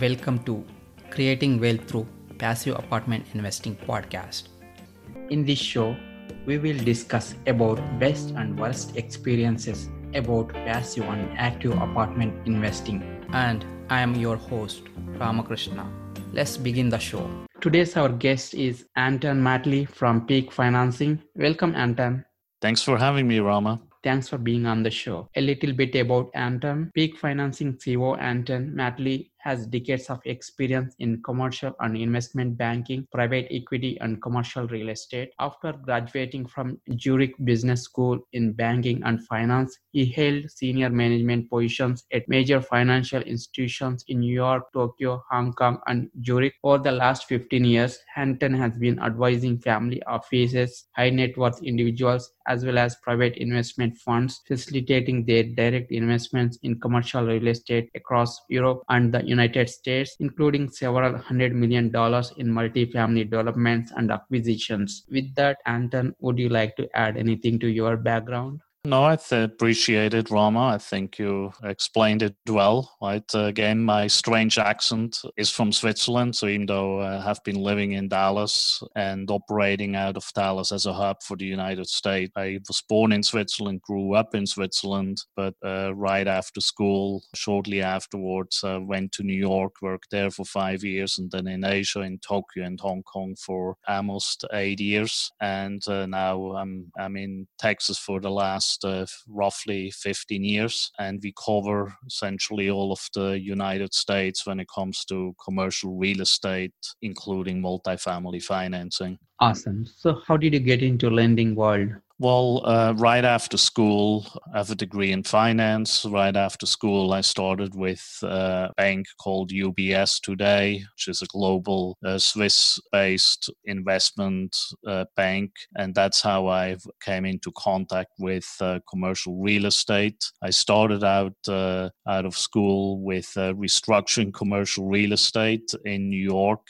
Welcome to Creating Wealth Through Passive Apartment Investing podcast. In this show, we will discuss about best and worst experiences about passive and active apartment investing. And I am your host, Ramakrishna. Let's begin the show. Today's our guest is Anton Mattli from Peak Financing. Welcome, Anton. Thanks for having me, Rama. Thanks for being on the show. A little bit about Anton. Peak Financing CEO Anton Mattli has decades of experience in commercial and investment banking, private equity, and commercial real estate. After graduating from Zurich Business School in banking and finance, he held senior management positions at major financial institutions in New York, Tokyo, Hong Kong, and Zurich. Over the last 15 years, Anton has been advising family offices, high net worth individuals, as well as private investment funds, facilitating their direct investments in commercial real estate across Europe and the United States, including several hundred million dollars in multifamily developments and acquisitions. With that, Anton, would you like to add anything to your background? No, I th- appreciate it, Rama. I think you explained it well. Right. Uh, again, my strange accent is from Switzerland. So even though I have been living in Dallas and operating out of Dallas as a hub for the United States, I was born in Switzerland, grew up in Switzerland, but uh, right after school, shortly afterwards, uh, went to New York, worked there for five years, and then in Asia, in Tokyo and Hong Kong for almost eight years. And uh, now I'm I'm in Texas for the last last uh, roughly 15 years, and we cover essentially all of the United States when it comes to commercial real estate, including multifamily financing. Awesome. So, how did you get into lending world? Well, uh, right after school, I have a degree in finance. Right after school, I started with a bank called UBS Today, which is a global uh, Swiss based investment uh, bank. And that's how I came into contact with uh, commercial real estate. I started out uh, out of school with uh, restructuring commercial real estate in New York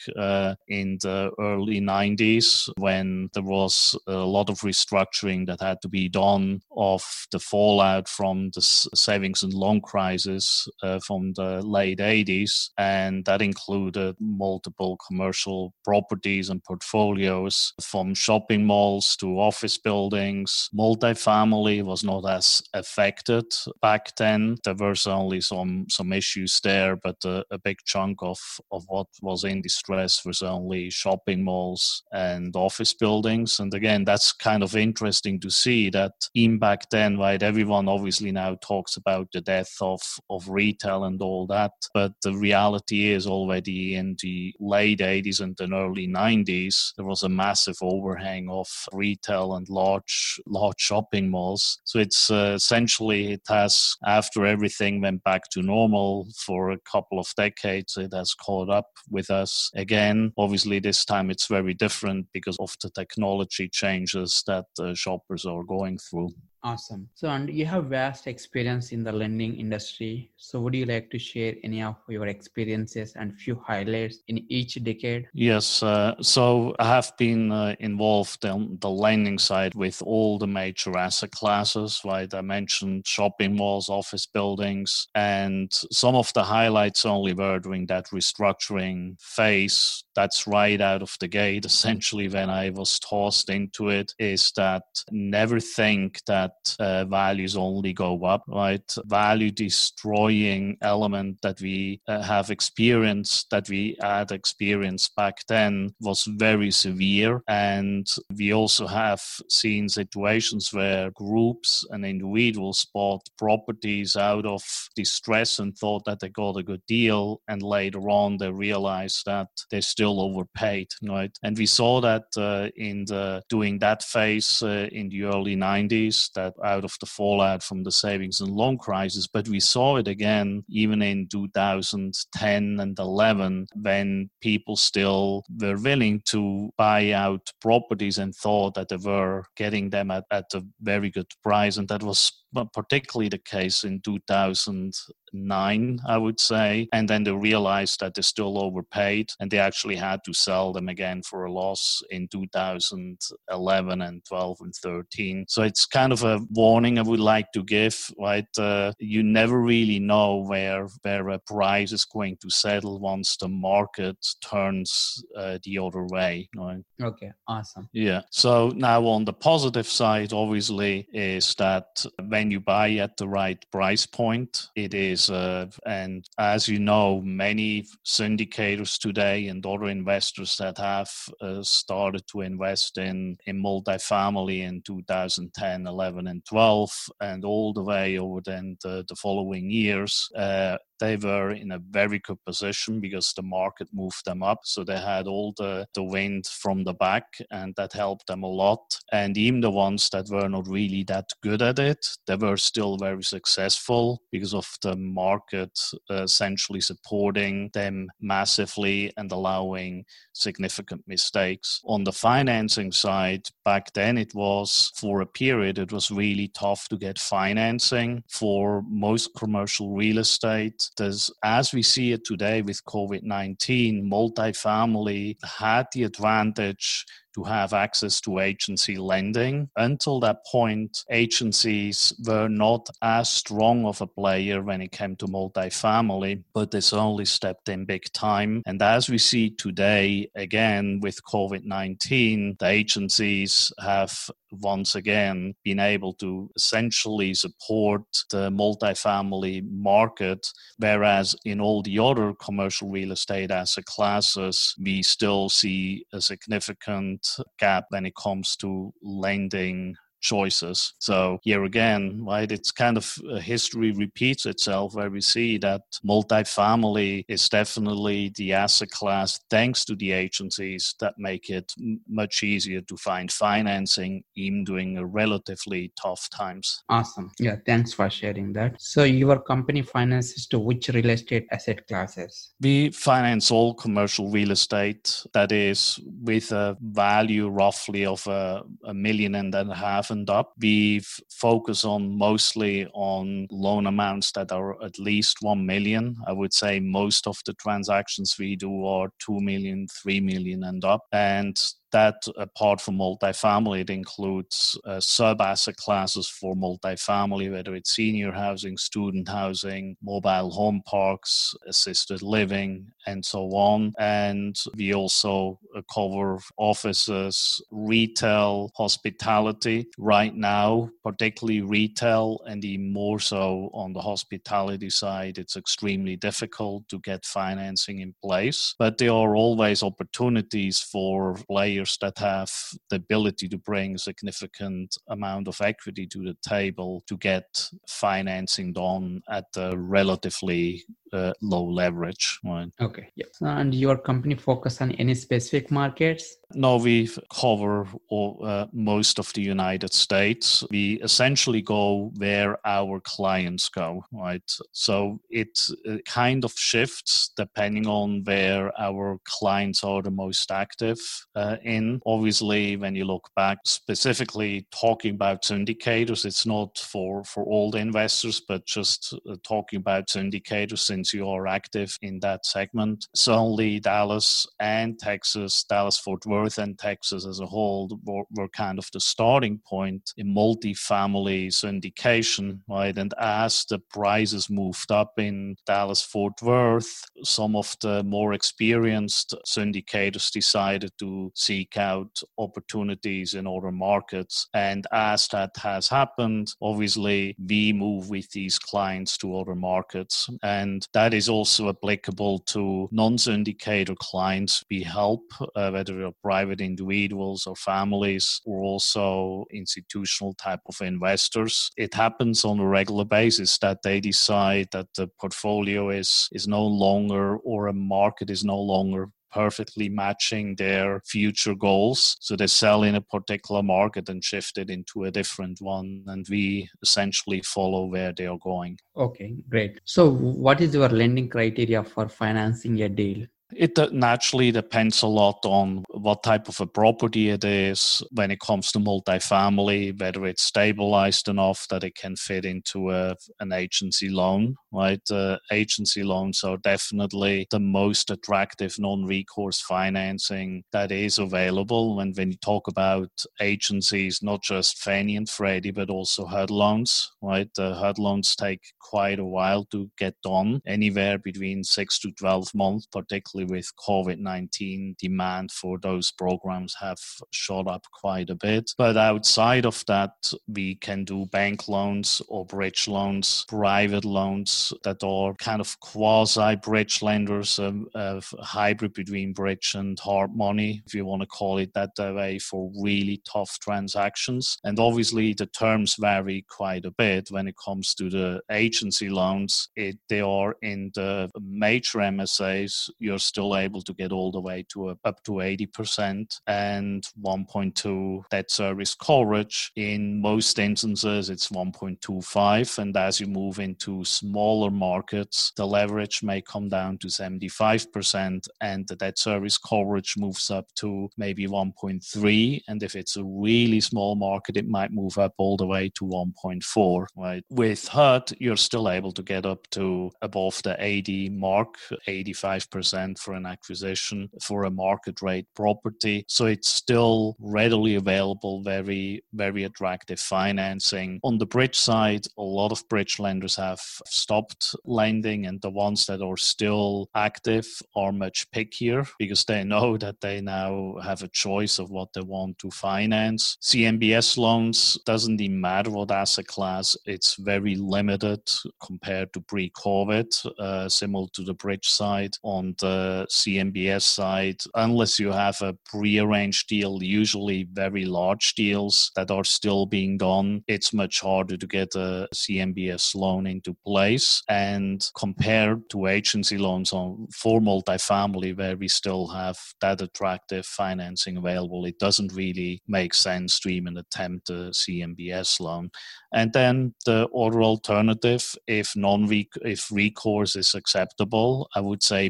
in the early 90s when there was a lot of restructuring that had to be done of the fallout from the savings and loan crisis uh, from the late 80s. And that included multiple commercial properties and portfolios from shopping malls to office buildings. Multifamily was not as affected back then. There were only some, some issues there, but a, a big chunk of, of what was in distress was only shopping malls and office buildings. And again, that's kind of interesting interesting to see that in back then, right, everyone obviously now talks about the death of, of retail and all that. But the reality is already in the late 80s and the early 90s, there was a massive overhang of retail and large, large shopping malls. So it's uh, essentially, it has, after everything went back to normal for a couple of decades, it has caught up with us again. Obviously, this time it's very different because of the technology changes that uh, shoppers are going through. Awesome. So, and you have vast experience in the lending industry. So, would you like to share any of your experiences and few highlights in each decade? Yes. Uh, so, I have been uh, involved on the lending side with all the major asset classes, right? I mentioned shopping malls, office buildings, and some of the highlights only were during that restructuring phase. That's right out of the gate. Essentially, when I was tossed into it, is that never think that uh, values only go up, right? Value destroying element that we uh, have experienced, that we had experienced back then, was very severe. And we also have seen situations where groups and individuals bought properties out of distress and thought that they got a good deal. And later on, they realized that they still overpaid, right? And we saw that uh, in the doing that phase uh, in the early 90s, that that out of the fallout from the savings and loan crisis. But we saw it again even in 2010 and 11 when people still were willing to buy out properties and thought that they were getting them at, at a very good price. And that was particularly the case in 2009, I would say. And then they realized that they're still overpaid and they actually had to sell them again for a loss in 2011 and 12 and 13. So it's kind of a warning I would like to give, right? Uh, you never really know where, where a price is going to settle once the market turns uh, the other way. Right? Okay, awesome. Yeah. So now on the positive side, obviously, is that when you buy at the right price point, it is, uh, and as you know, many syndicators today and other investors that have uh, started to invest in, in multifamily in 2010, 11, and 12, and all the way over then the, the following years, uh, they were in a very good position because the market moved them up. So they had all the, the wind from the back, and that helped them a lot. And even the ones that were not really that good at it, they were still very successful because of the market uh, essentially supporting them massively and allowing significant mistakes. On the financing side, back then it was for a period, it was really tough to get financing for most commercial real estate there's, as we see it today with COVID 19, multifamily had the advantage to have access to agency lending. Until that point, agencies were not as strong of a player when it came to multifamily, but they only stepped in big time. And as we see today, again with COVID 19, the agencies have once again been able to essentially support the multifamily market, whereas in all the other commercial real estate asset classes, we still see a significant gap when it comes to lending choices. So here again, right, it's kind of uh, history repeats itself where we see that multifamily is definitely the asset class thanks to the agencies that make it m- much easier to find financing even during a relatively tough times. Awesome. Yeah, thanks for sharing that. So your company finances to which real estate asset classes? We finance all commercial real estate that is with a value roughly of a, a million and a half up. We focus on mostly on loan amounts that are at least 1 million. I would say most of the transactions we do are 2 million, 3 million and up. And that apart from multifamily, it includes uh, sub asset classes for multifamily, whether it's senior housing, student housing, mobile home parks, assisted living, and so on. And we also uh, cover offices, retail, hospitality. Right now, particularly retail, and even more so on the hospitality side, it's extremely difficult to get financing in place. But there are always opportunities for players players that have the ability to bring a significant amount of equity to the table to get financing done at a relatively uh, low leverage. Right? Okay. Yep. And your company focus on any specific markets? No, we cover all, uh, most of the United States. We essentially go where our clients go, right? So it uh, kind of shifts depending on where our clients are the most active uh, in. Obviously, when you look back, specifically talking about syndicators, it's not for for all the investors, but just uh, talking about syndicators since you are active in that segment. Certainly, Dallas and Texas, Dallas Fort Worth and Texas as a whole were, were kind of the starting point in multifamily syndication, right? And as the prices moved up in Dallas Fort Worth, some of the more experienced syndicators decided to seek out opportunities in other markets. And as that has happened, obviously we move with these clients to other markets. And that is also applicable to non syndicator clients we help, uh, whether you're private individuals or families or also institutional type of investors. It happens on a regular basis that they decide that the portfolio is, is no longer or a market is no longer perfectly matching their future goals. So they sell in a particular market and shift it into a different one. And we essentially follow where they are going. Okay, great. So, what is your lending criteria for financing a deal? It naturally depends a lot on what type of a property it is when it comes to multifamily, whether it's stabilized enough that it can fit into a, an agency loan, right? Uh, agency loans are definitely the most attractive non recourse financing that is available. And when you talk about agencies, not just Fannie and Freddie, but also HUD loans, right? The HUD loans take quite a while to get done, anywhere between six to 12 months, particularly with COVID 19, demand for those programs have shot up quite a bit. But outside of that, we can do bank loans or bridge loans, private loans that are kind of quasi bridge lenders, um, a hybrid between bridge and hard money, if you want to call it that way, for really tough transactions. And obviously, the terms vary quite a bit when it comes to the agency loans. It, they are in the major MSAs, you're still able to get all the way to a, up to 80% and 1.2 debt service coverage. In most instances, it's 1.25. And as you move into smaller markets, the leverage may come down to 75% and the debt service coverage moves up to maybe 1.3. And if it's a really small market, it might move up all the way to 1.4. Right. With HUD, you're still able to get up to above the 80 mark, 85% for an acquisition for a market rate property. So it's still readily available, very, very attractive financing. On the bridge side, a lot of bridge lenders have stopped lending, and the ones that are still active are much pickier because they know that they now have a choice of what they want to finance. CMBS loans doesn't even matter what asset class, it's very limited compared to pre COVID, uh, similar to the bridge side. On the CMBS side, unless you have a prearranged deal, usually very large deals that are still being done, it's much harder to get a CMBS loan into place. And compared to agency loans on for multifamily, where we still have that attractive financing available, it doesn't really make sense to even attempt a CMBS loan. And then the other alternative, if non if recourse is acceptable, I would say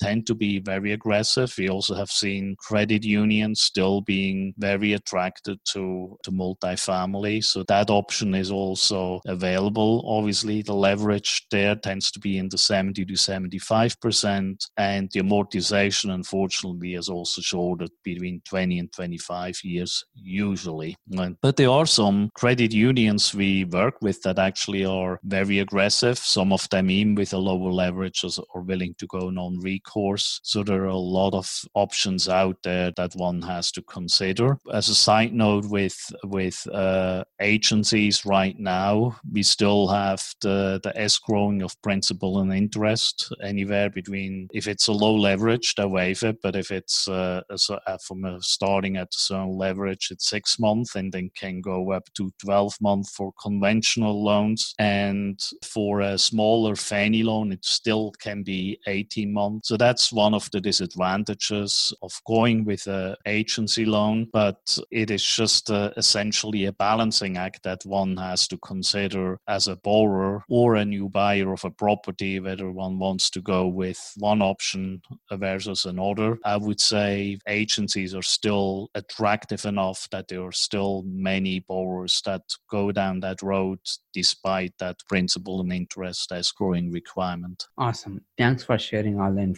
tend to be very aggressive. We also have seen credit unions still being very attracted to, to multifamily. So that option is also available. Obviously, the leverage there tends to be in the 70 to 75%. And the amortization, unfortunately, is also shorted between 20 and 25 years, usually. But there are some credit unions we work with that actually are very aggressive. Some of them, even with a lower leverage, are willing to go non recourse. So there are a lot of options out there that one has to consider. As a side note, with with uh, agencies right now, we still have the, the escrowing of principal and interest anywhere between, if it's a low leverage, they waive it. But if it's uh, a, from a starting at a certain leverage, it's six months and then can go up to 12 months for conventional loans. And for a smaller Fannie loan, it still can be 18 months. So that's one of the disadvantages of going with an agency loan. But it is just uh, essentially a balancing act that one has to consider as a borrower or a new buyer of a property, whether one wants to go with one option versus another. I would say agencies are still attractive enough that there are still many borrowers that go down that road despite that principal and interest escrowing requirement. Awesome. Thanks for sharing all the information.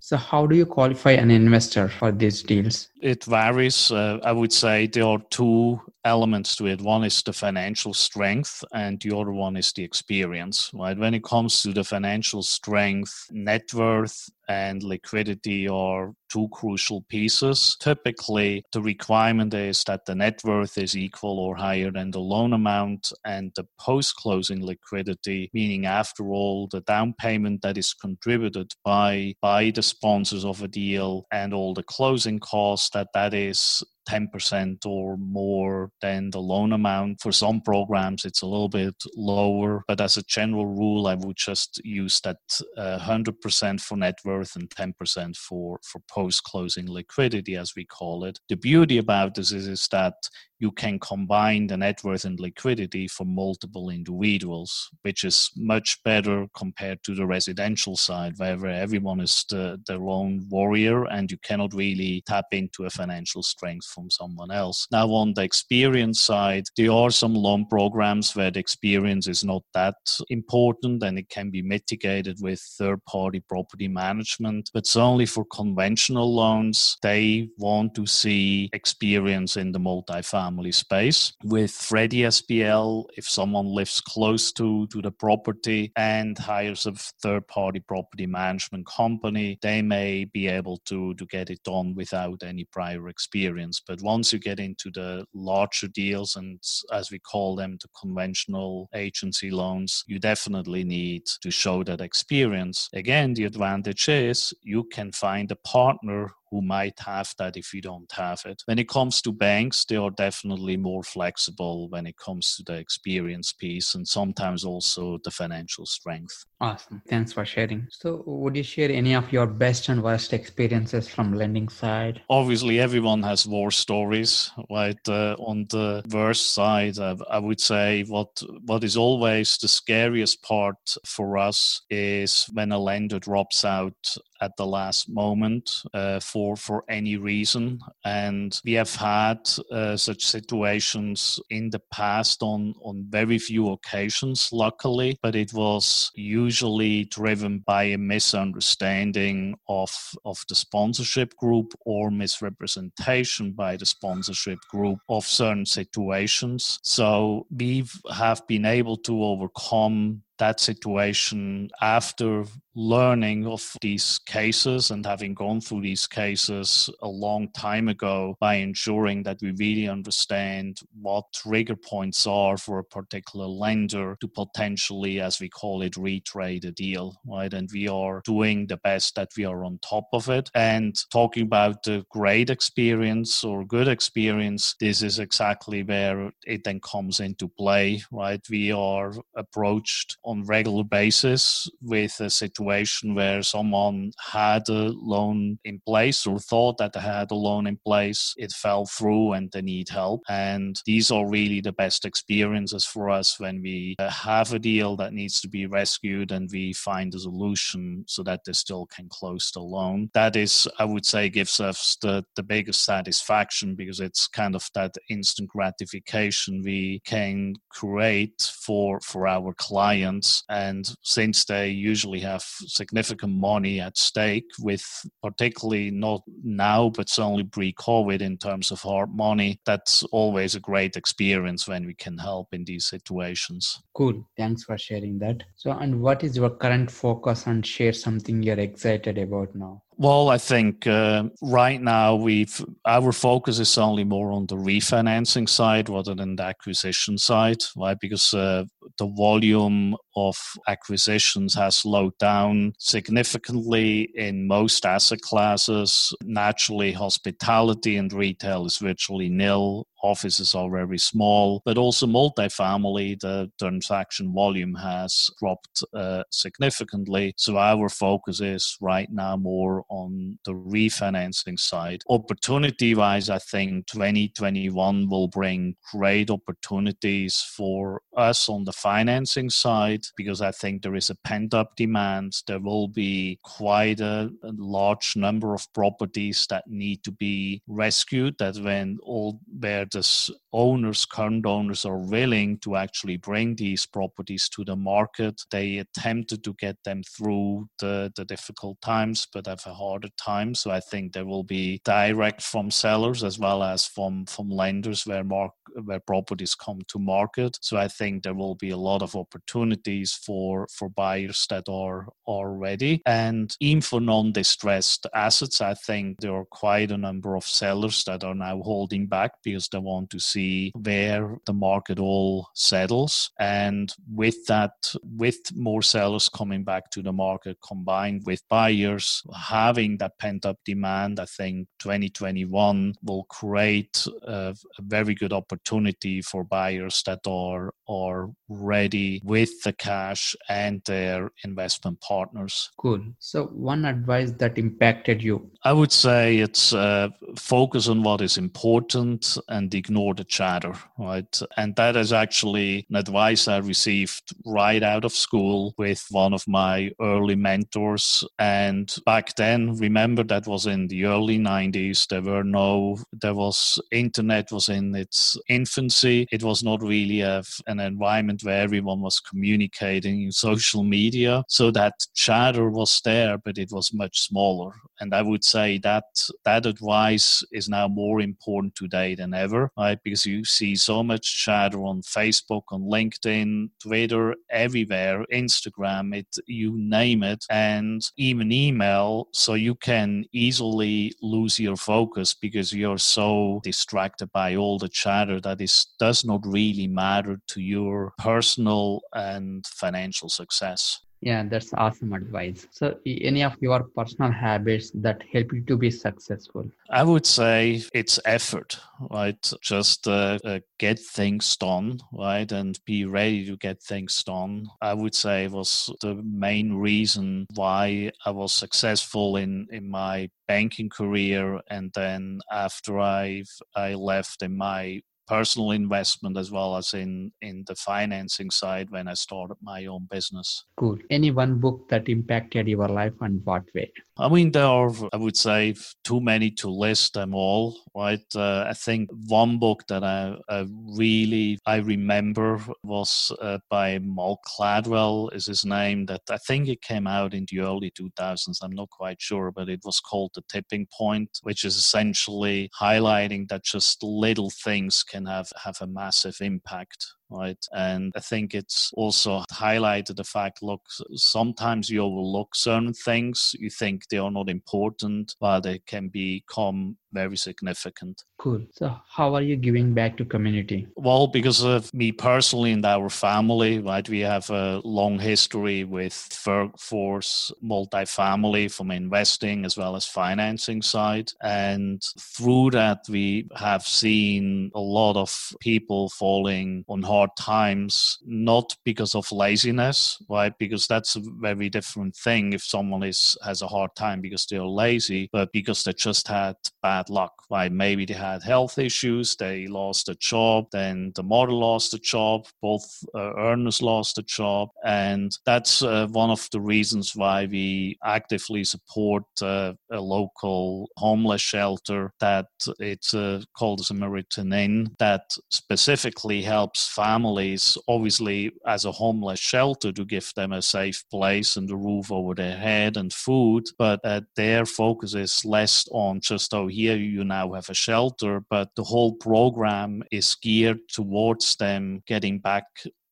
So, how do you qualify an investor for these deals? It varies. Uh, I would say there are two elements to it. One is the financial strength, and the other one is the experience. Right? When it comes to the financial strength, net worth and liquidity are two crucial pieces. Typically, the requirement is that the net worth is equal or higher than the loan amount, and the post closing liquidity, meaning after all, the down payment that is contributed by, by the sponsors of a deal and all the closing costs, that that is 10% or more than the loan amount. For some programs, it's a little bit lower, but as a general rule, I would just use that uh, 100% for net worth and 10% for, for post closing liquidity, as we call it. The beauty about this is, is that you can combine the net worth and liquidity for multiple individuals, which is much better compared to the residential side, where everyone is the, their own warrior and you cannot really tap into a financial strength from someone else. Now, on the experience side, there are some loan programs where the experience is not that important and it can be mitigated with third party property management. But certainly for conventional loans, they want to see experience in the multifamily space. With Freddie SBL, if someone lives close to, to the property and hires a third party property management company, they may be able to, to get it done without any prior experience. But once you get into the larger deals, and as we call them, the conventional agency loans, you definitely need to show that experience. Again, the advantage is you can find a partner who might have that if you don't have it. When it comes to banks, they are definitely more flexible when it comes to the experience piece and sometimes also the financial strength. Awesome. Thanks for sharing. So, would you share any of your best and worst experiences from lending side? Obviously, everyone has war stories, right? Uh, on the worst side, uh, I would say what what is always the scariest part for us is when a lender drops out at the last moment uh, for for any reason. And we have had uh, such situations in the past on on very few occasions, luckily, but it was usually driven by a misunderstanding of of the sponsorship group or misrepresentation by the sponsorship group of certain situations. So we have been able to overcome that situation after learning of these cases and having gone through these cases a long time ago by ensuring that we really understand what trigger points are for a particular lender to potentially, as we call it, retrade a deal, right? And we are doing the best that we are on top of it. And talking about the great experience or good experience, this is exactly where it then comes into play, right? We are approached on regular basis with a situation where someone had a loan in place or thought that they had a loan in place, it fell through and they need help. And these are really the best experiences for us when we uh, have a deal that needs to be rescued and we find a solution so that they still can close the loan. That is, I would say, gives us the, the biggest satisfaction because it's kind of that instant gratification we can create for for our clients and since they usually have significant money at stake, with particularly not now, but certainly pre COVID in terms of hard money, that's always a great experience when we can help in these situations. Cool. Thanks for sharing that. So, and what is your current focus and share something you're excited about now? Well, I think uh, right now we've our focus is only more on the refinancing side rather than the acquisition side, right? Because uh, the volume of acquisitions has slowed down significantly in most asset classes. Naturally, hospitality and retail is virtually nil offices are very small, but also multifamily, the transaction volume has dropped uh, significantly. So our focus is right now more on the refinancing side. Opportunity wise, I think 2021 will bring great opportunities for us on the financing side because I think there is a pent up demand. There will be quite a, a large number of properties that need to be rescued that when all where the owners, current owners, are willing to actually bring these properties to the market. They attempted to get them through the, the difficult times, but have a harder time. So I think there will be direct from sellers as well as from from lenders where mark where properties come to market. So I think there will be a lot of opportunities for for buyers that are are ready. And even for non-distressed assets, I think there are quite a number of sellers that are now holding back because they want to see where the market all settles. And with that, with more sellers coming back to the market combined with buyers having that pent up demand, I think 2021 will create a, a very good opportunity for buyers that are are ready with the cash and their investment partners. Cool. So, one advice that impacted you? I would say it's uh, focus on what is important and ignore the chatter, right? And that is actually an advice I received right out of school with one of my early mentors. And back then, remember that was in the early 90s. There were no, there was, internet was in its infancy. It was not really a, an environment where everyone was communicating in social media. So that chatter was there, but it was much smaller. And I would say that that advice is now more important today than ever, right? Because you see so much chatter on Facebook, on LinkedIn, Twitter, everywhere, Instagram, it you name it, and even email. So you can easily lose your focus because you're so distracted by all the chatter that is does not really matter to your personal and financial success. Yeah, that's awesome advice. So, any of your personal habits that help you to be successful? I would say it's effort, right? Just uh, uh, get things done, right? And be ready to get things done. I would say was the main reason why I was successful in, in my banking career. And then after I I left in my personal investment as well as in in the financing side when I started my own business. Cool. Any one book that impacted your life and what way? I mean, there are, I would say, too many to list them all, right? Uh, I think one book that I, I really I remember was uh, by Malcolm Gladwell, is his name. That I think it came out in the early 2000s. I'm not quite sure, but it was called The Tipping Point, which is essentially highlighting that just little things can have have a massive impact right? And I think it's also highlighted the fact look, sometimes you overlook certain things, you think they are not important, but they can become very significant. Cool. So, how are you giving back to community? Well, because of me personally and our family, right? We have a long history with workforce multifamily from investing as well as financing side, and through that we have seen a lot of people falling on hard times, not because of laziness, right? Because that's a very different thing if someone is has a hard time because they're lazy, but because they just had bad luck, right? Maybe they had health issues, they lost a job, then the mother lost a job, both uh, earners lost a job, and that's uh, one of the reasons why we actively support uh, a local homeless shelter that it's uh, called Samaritan Inn that specifically helps families, obviously, as a homeless shelter to give them a safe place and a roof over their head and food. But uh, their focus is less on just, oh, here you now have a shelter, but the whole program is geared towards them getting back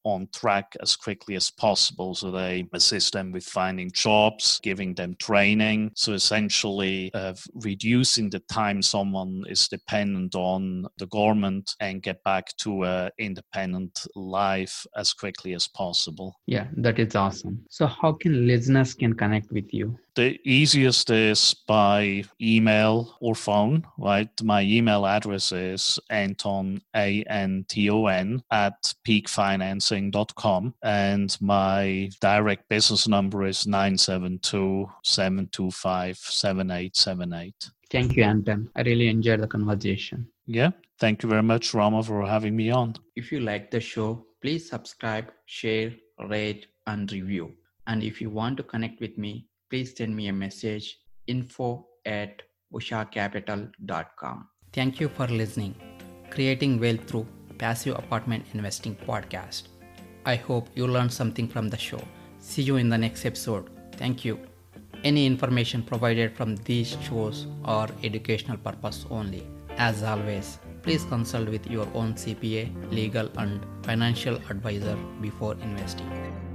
on track as quickly as possible. So they assist them with finding jobs, giving them training. So essentially, uh, reducing the time someone is dependent on the government and get back to an independent life as quickly as possible. Yeah, that is awesome. So how can listeners can connect with you? The easiest is by email or phone, right? My email address is Anton, A N T O N, at peakfinancing.com. And my direct business number is 972 725 7878. Thank you, Anton. I really enjoyed the conversation. Yeah. Thank you very much, Rama, for having me on. If you like the show, please subscribe, share, rate, and review. And if you want to connect with me, please send me a message info at ushacapital.com. Thank you for listening. Creating Wealth Through Passive Apartment Investing Podcast. I hope you learned something from the show. See you in the next episode. Thank you. Any information provided from these shows are educational purpose only. As always, please consult with your own CPA, legal, and financial advisor before investing.